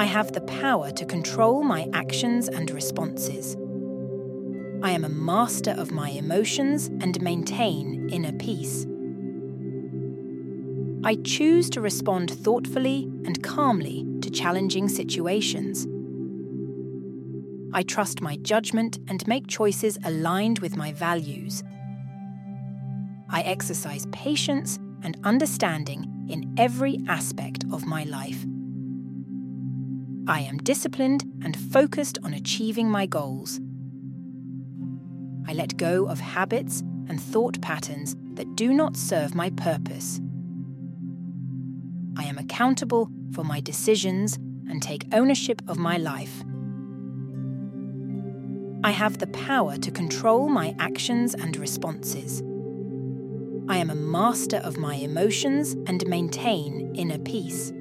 I have the power to control my actions and responses. I am a master of my emotions and maintain inner peace. I choose to respond thoughtfully and calmly to challenging situations. I trust my judgment and make choices aligned with my values. I exercise patience and understanding in every aspect of my life. I am disciplined and focused on achieving my goals. I let go of habits and thought patterns that do not serve my purpose. I am accountable for my decisions and take ownership of my life. I have the power to control my actions and responses. I am a master of my emotions and maintain inner peace.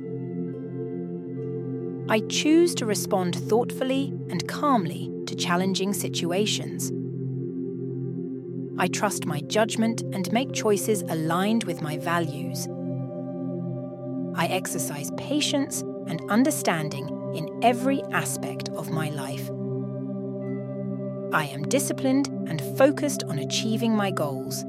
I choose to respond thoughtfully and calmly to challenging situations. I trust my judgment and make choices aligned with my values. I exercise patience and understanding in every aspect of my life. I am disciplined and focused on achieving my goals.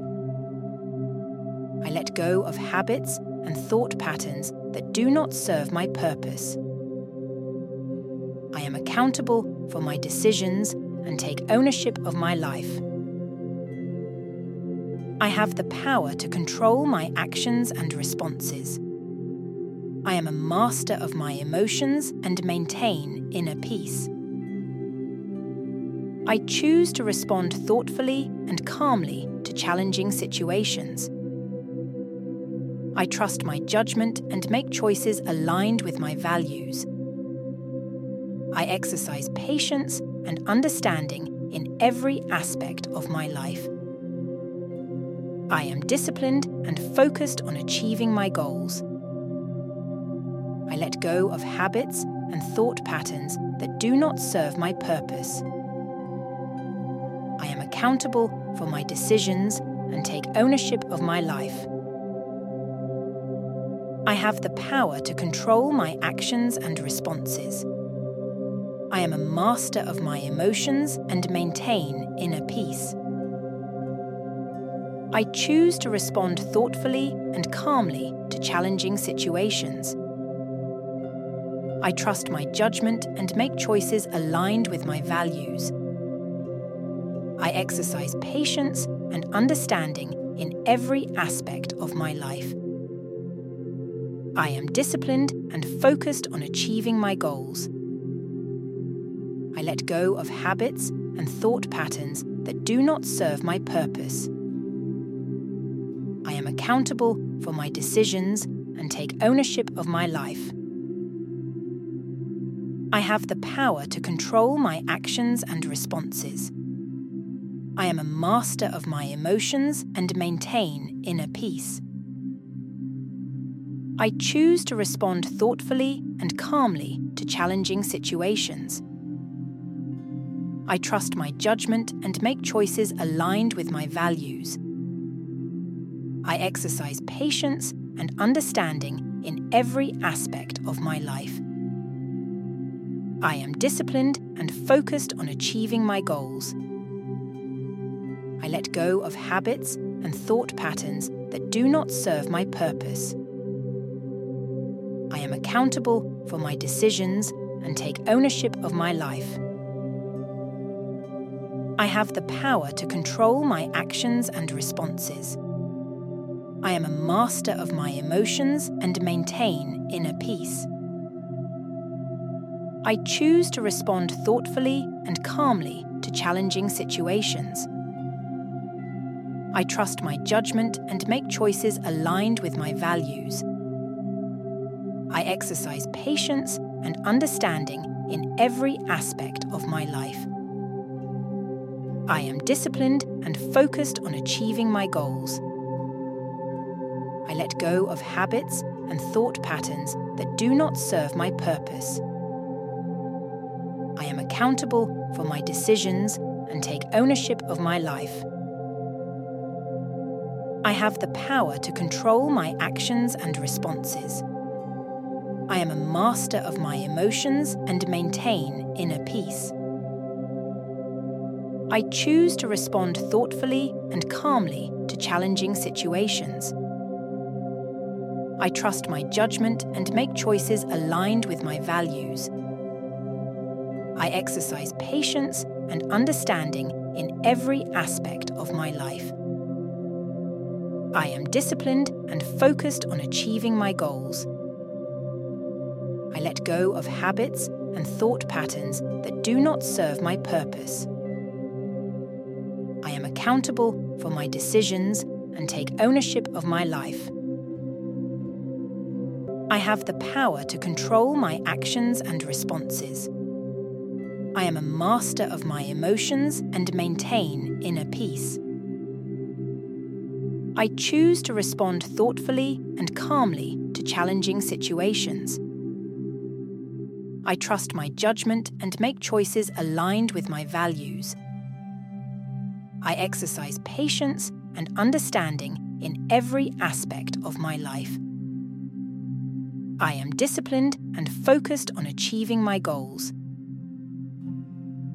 I let go of habits and thought patterns that do not serve my purpose. Accountable for my decisions and take ownership of my life. I have the power to control my actions and responses. I am a master of my emotions and maintain inner peace. I choose to respond thoughtfully and calmly to challenging situations. I trust my judgment and make choices aligned with my values. I exercise patience and understanding in every aspect of my life. I am disciplined and focused on achieving my goals. I let go of habits and thought patterns that do not serve my purpose. I am accountable for my decisions and take ownership of my life. I have the power to control my actions and responses. I am a master of my emotions and maintain inner peace. I choose to respond thoughtfully and calmly to challenging situations. I trust my judgment and make choices aligned with my values. I exercise patience and understanding in every aspect of my life. I am disciplined and focused on achieving my goals. I let go of habits and thought patterns that do not serve my purpose. I am accountable for my decisions and take ownership of my life. I have the power to control my actions and responses. I am a master of my emotions and maintain inner peace. I choose to respond thoughtfully and calmly to challenging situations. I trust my judgment and make choices aligned with my values. I exercise patience and understanding in every aspect of my life. I am disciplined and focused on achieving my goals. I let go of habits and thought patterns that do not serve my purpose. I am accountable for my decisions and take ownership of my life. I have the power to control my actions and responses. I am a master of my emotions and maintain inner peace. I choose to respond thoughtfully and calmly to challenging situations. I trust my judgment and make choices aligned with my values. I exercise patience and understanding in every aspect of my life. I am disciplined and focused on achieving my goals. I let go of habits and thought patterns that do not serve my purpose. I am accountable for my decisions and take ownership of my life. I have the power to control my actions and responses. I am a master of my emotions and maintain inner peace. I choose to respond thoughtfully and calmly to challenging situations. I trust my judgment and make choices aligned with my values. I exercise patience and understanding in every aspect of my life. I am disciplined and focused on achieving my goals. I let go of habits and thought patterns that do not serve my purpose. Accountable for my decisions and take ownership of my life. I have the power to control my actions and responses. I am a master of my emotions and maintain inner peace. I choose to respond thoughtfully and calmly to challenging situations. I trust my judgment and make choices aligned with my values. I exercise patience and understanding in every aspect of my life. I am disciplined and focused on achieving my goals.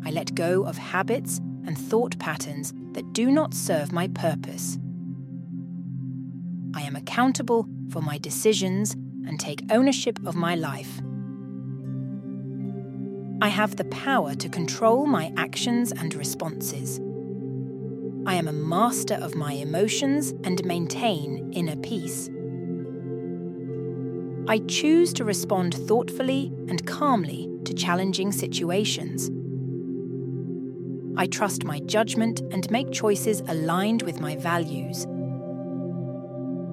I let go of habits and thought patterns that do not serve my purpose. I am accountable for my decisions and take ownership of my life. I have the power to control my actions and responses. I am a master of my emotions and maintain inner peace. I choose to respond thoughtfully and calmly to challenging situations. I trust my judgment and make choices aligned with my values.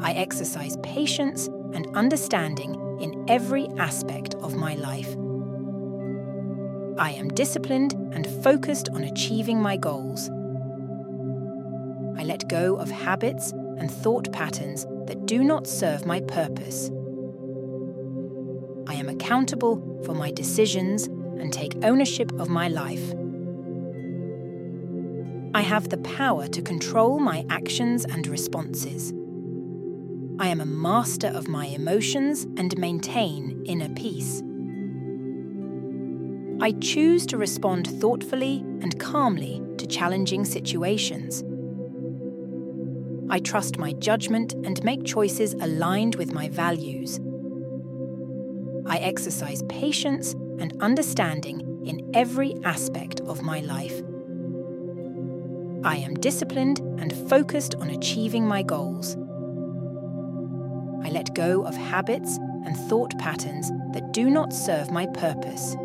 I exercise patience and understanding in every aspect of my life. I am disciplined and focused on achieving my goals. I let go of habits and thought patterns that do not serve my purpose. I am accountable for my decisions and take ownership of my life. I have the power to control my actions and responses. I am a master of my emotions and maintain inner peace. I choose to respond thoughtfully and calmly to challenging situations. I trust my judgment and make choices aligned with my values. I exercise patience and understanding in every aspect of my life. I am disciplined and focused on achieving my goals. I let go of habits and thought patterns that do not serve my purpose.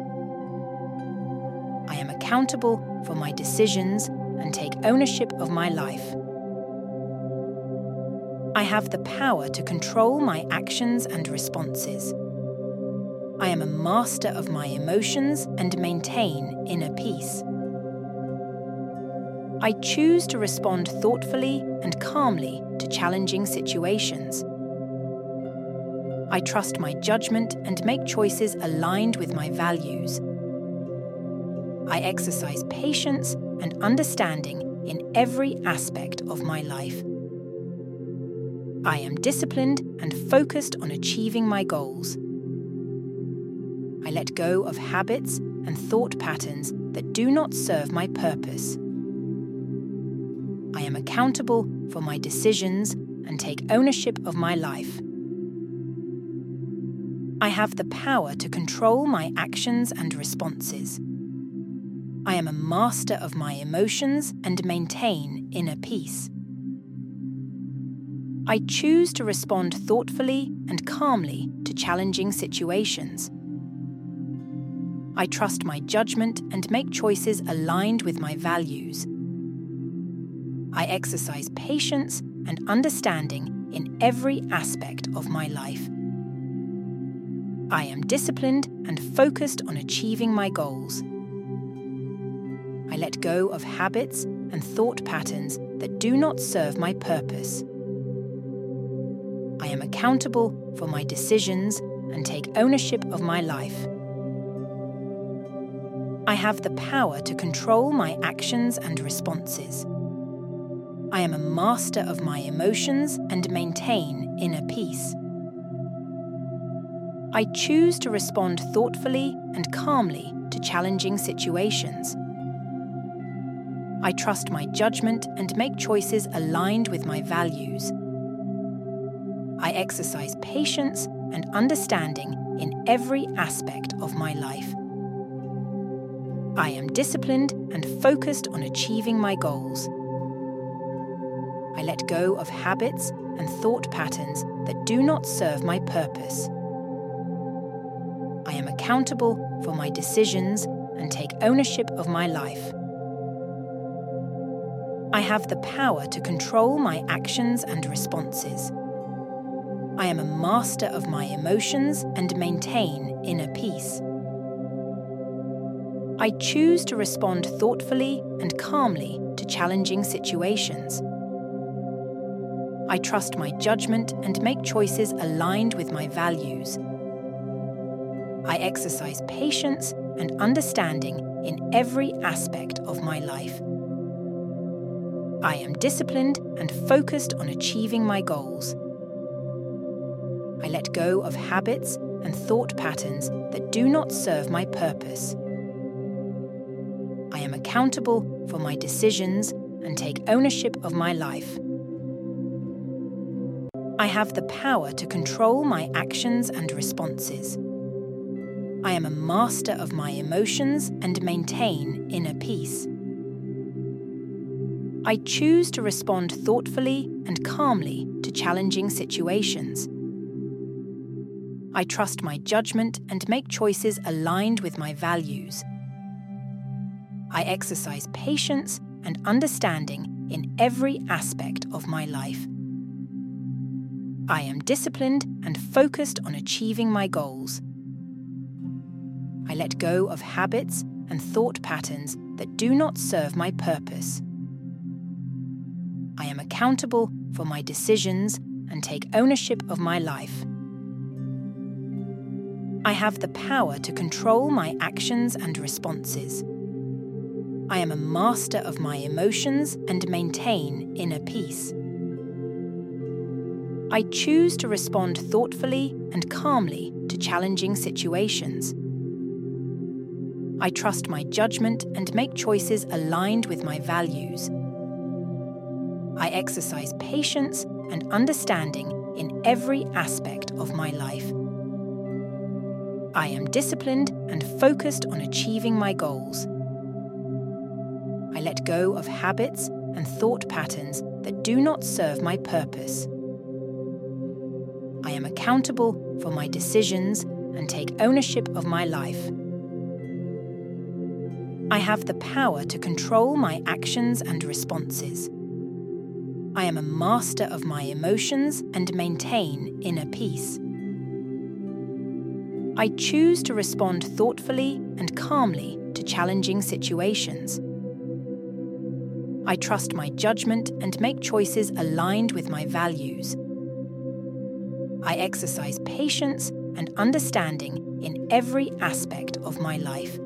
I am accountable for my decisions and take ownership of my life. I have the power to control my actions and responses. I am a master of my emotions and maintain inner peace. I choose to respond thoughtfully and calmly to challenging situations. I trust my judgment and make choices aligned with my values. I exercise patience and understanding in every aspect of my life. I am disciplined and focused on achieving my goals. I let go of habits and thought patterns that do not serve my purpose. I am accountable for my decisions and take ownership of my life. I have the power to control my actions and responses. I am a master of my emotions and maintain inner peace. I choose to respond thoughtfully and calmly to challenging situations. I trust my judgment and make choices aligned with my values. I exercise patience and understanding in every aspect of my life. I am disciplined and focused on achieving my goals. I let go of habits and thought patterns that do not serve my purpose. I am accountable for my decisions and take ownership of my life. I have the power to control my actions and responses. I am a master of my emotions and maintain inner peace. I choose to respond thoughtfully and calmly to challenging situations. I trust my judgment and make choices aligned with my values. Exercise patience and understanding in every aspect of my life. I am disciplined and focused on achieving my goals. I let go of habits and thought patterns that do not serve my purpose. I am accountable for my decisions and take ownership of my life. I have the power to control my actions and responses. I am a master of my emotions and maintain inner peace. I choose to respond thoughtfully and calmly to challenging situations. I trust my judgment and make choices aligned with my values. I exercise patience and understanding in every aspect of my life. I am disciplined and focused on achieving my goals. I let go of habits and thought patterns that do not serve my purpose. I am accountable for my decisions and take ownership of my life. I have the power to control my actions and responses. I am a master of my emotions and maintain inner peace. I choose to respond thoughtfully and calmly to challenging situations. I trust my judgment and make choices aligned with my values. I exercise patience and understanding in every aspect of my life. I am disciplined and focused on achieving my goals. I let go of habits and thought patterns that do not serve my purpose. I am accountable for my decisions and take ownership of my life. I have the power to control my actions and responses. I am a master of my emotions and maintain inner peace. I choose to respond thoughtfully and calmly to challenging situations. I trust my judgment and make choices aligned with my values. I exercise patience and understanding in every aspect of my life. I am disciplined and focused on achieving my goals. I let go of habits and thought patterns that do not serve my purpose. I am accountable for my decisions and take ownership of my life. I have the power to control my actions and responses. I am a master of my emotions and maintain inner peace. I choose to respond thoughtfully and calmly to challenging situations. I trust my judgment and make choices aligned with my values. I exercise patience and understanding in every aspect of my life.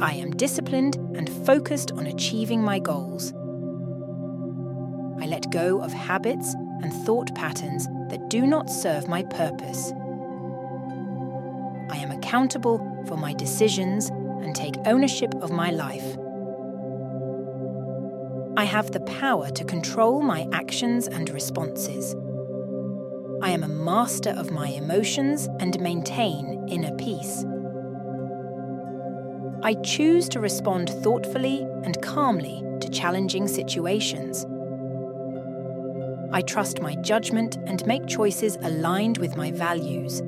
I am disciplined and focused on achieving my goals. I let go of habits and thought patterns that do not serve my purpose. I am accountable for my decisions and take ownership of my life. I have the power to control my actions and responses. I am a master of my emotions and maintain inner peace. I choose to respond thoughtfully and calmly to challenging situations. I trust my judgment and make choices aligned with my values.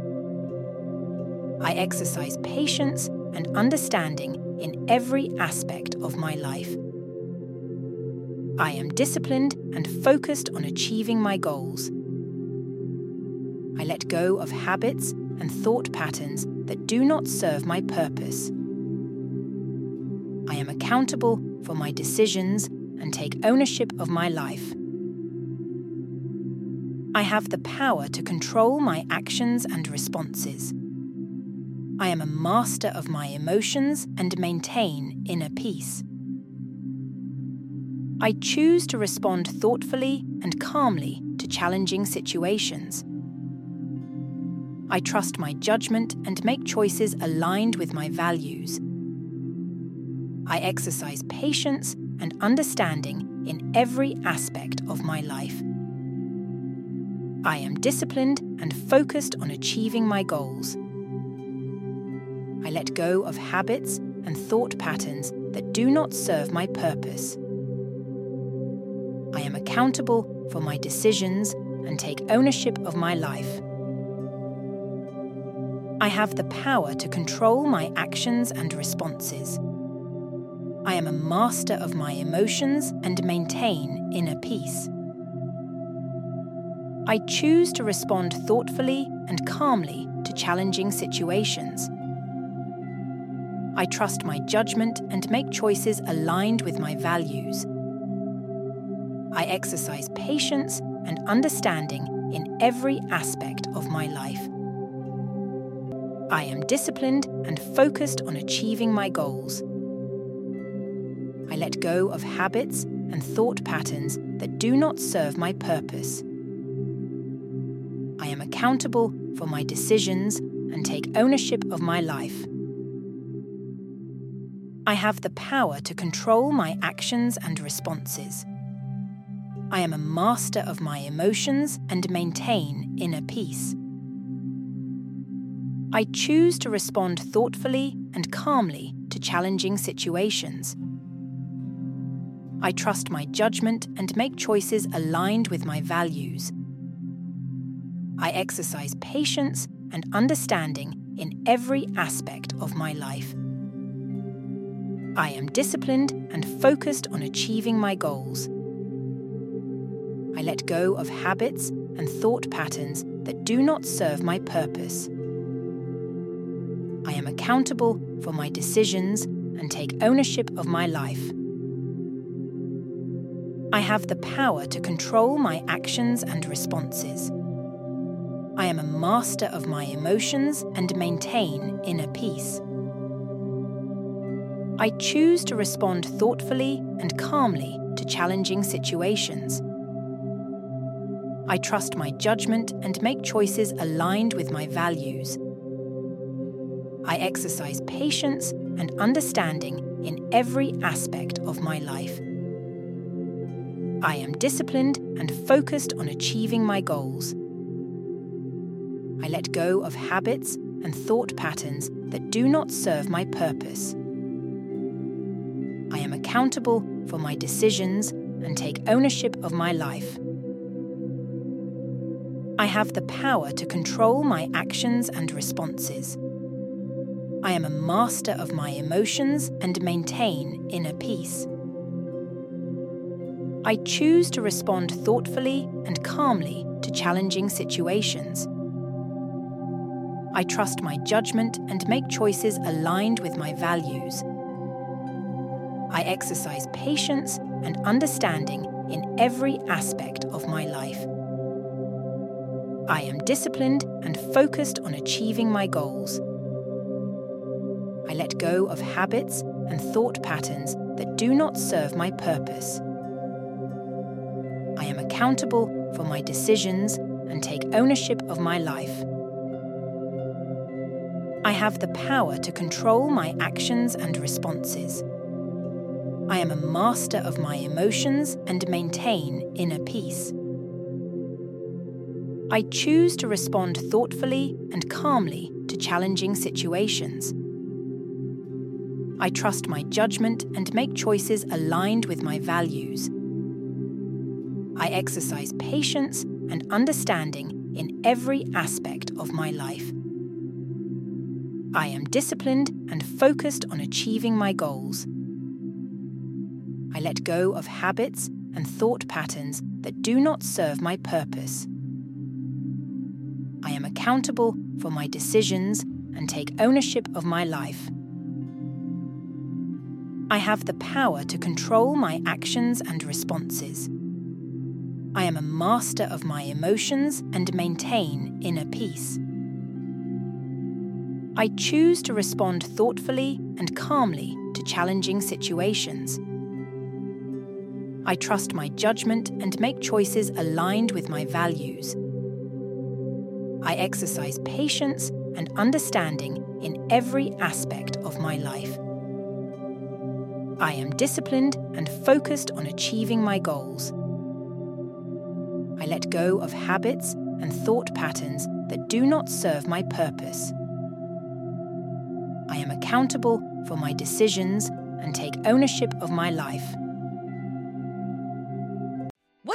I exercise patience and understanding in every aspect of my life. I am disciplined and focused on achieving my goals. I let go of habits and thought patterns that do not serve my purpose. I am accountable for my decisions and take ownership of my life. I have the power to control my actions and responses. I am a master of my emotions and maintain inner peace. I choose to respond thoughtfully and calmly to challenging situations. I trust my judgment and make choices aligned with my values. I exercise patience and understanding in every aspect of my life. I am disciplined and focused on achieving my goals. I let go of habits and thought patterns that do not serve my purpose. I am accountable for my decisions and take ownership of my life. I have the power to control my actions and responses. I am a master of my emotions and maintain inner peace. I choose to respond thoughtfully and calmly to challenging situations. I trust my judgment and make choices aligned with my values. I exercise patience and understanding in every aspect of my life. I am disciplined and focused on achieving my goals. I let go of habits and thought patterns that do not serve my purpose. I am accountable for my decisions and take ownership of my life. I have the power to control my actions and responses. I am a master of my emotions and maintain inner peace. I choose to respond thoughtfully and calmly to challenging situations. I trust my judgment and make choices aligned with my values. I exercise patience and understanding in every aspect of my life. I am disciplined and focused on achieving my goals. I let go of habits and thought patterns that do not serve my purpose. I am accountable for my decisions and take ownership of my life. I have the power to control my actions and responses. I am a master of my emotions and maintain inner peace. I choose to respond thoughtfully and calmly to challenging situations. I trust my judgment and make choices aligned with my values. I exercise patience and understanding in every aspect of my life. I am disciplined and focused on achieving my goals. I let go of habits and thought patterns that do not serve my purpose. Accountable for my decisions and take ownership of my life. I have the power to control my actions and responses. I am a master of my emotions and maintain inner peace. I choose to respond thoughtfully and calmly to challenging situations. I trust my judgment and make choices aligned with my values. I exercise patience and understanding in every aspect of my life. I am disciplined and focused on achieving my goals. I let go of habits and thought patterns that do not serve my purpose. I am accountable for my decisions and take ownership of my life. I have the power to control my actions and responses. I am a master of my emotions and maintain inner peace. I choose to respond thoughtfully and calmly to challenging situations. I trust my judgment and make choices aligned with my values. I exercise patience and understanding in every aspect of my life. I am disciplined and focused on achieving my goals. I let go of habits and thought patterns that do not serve my purpose. I am accountable for my decisions and take ownership of my life. I have the power to control my actions and responses. I am a master of my emotions and maintain inner peace. I choose to respond thoughtfully and calmly to challenging situations. I trust my judgment and make choices aligned with my values. I exercise patience and understanding in every aspect of my life. I am disciplined and focused on achieving my goals. I let go of habits and thought patterns that do not serve my purpose. I am accountable for my decisions and take ownership of my life.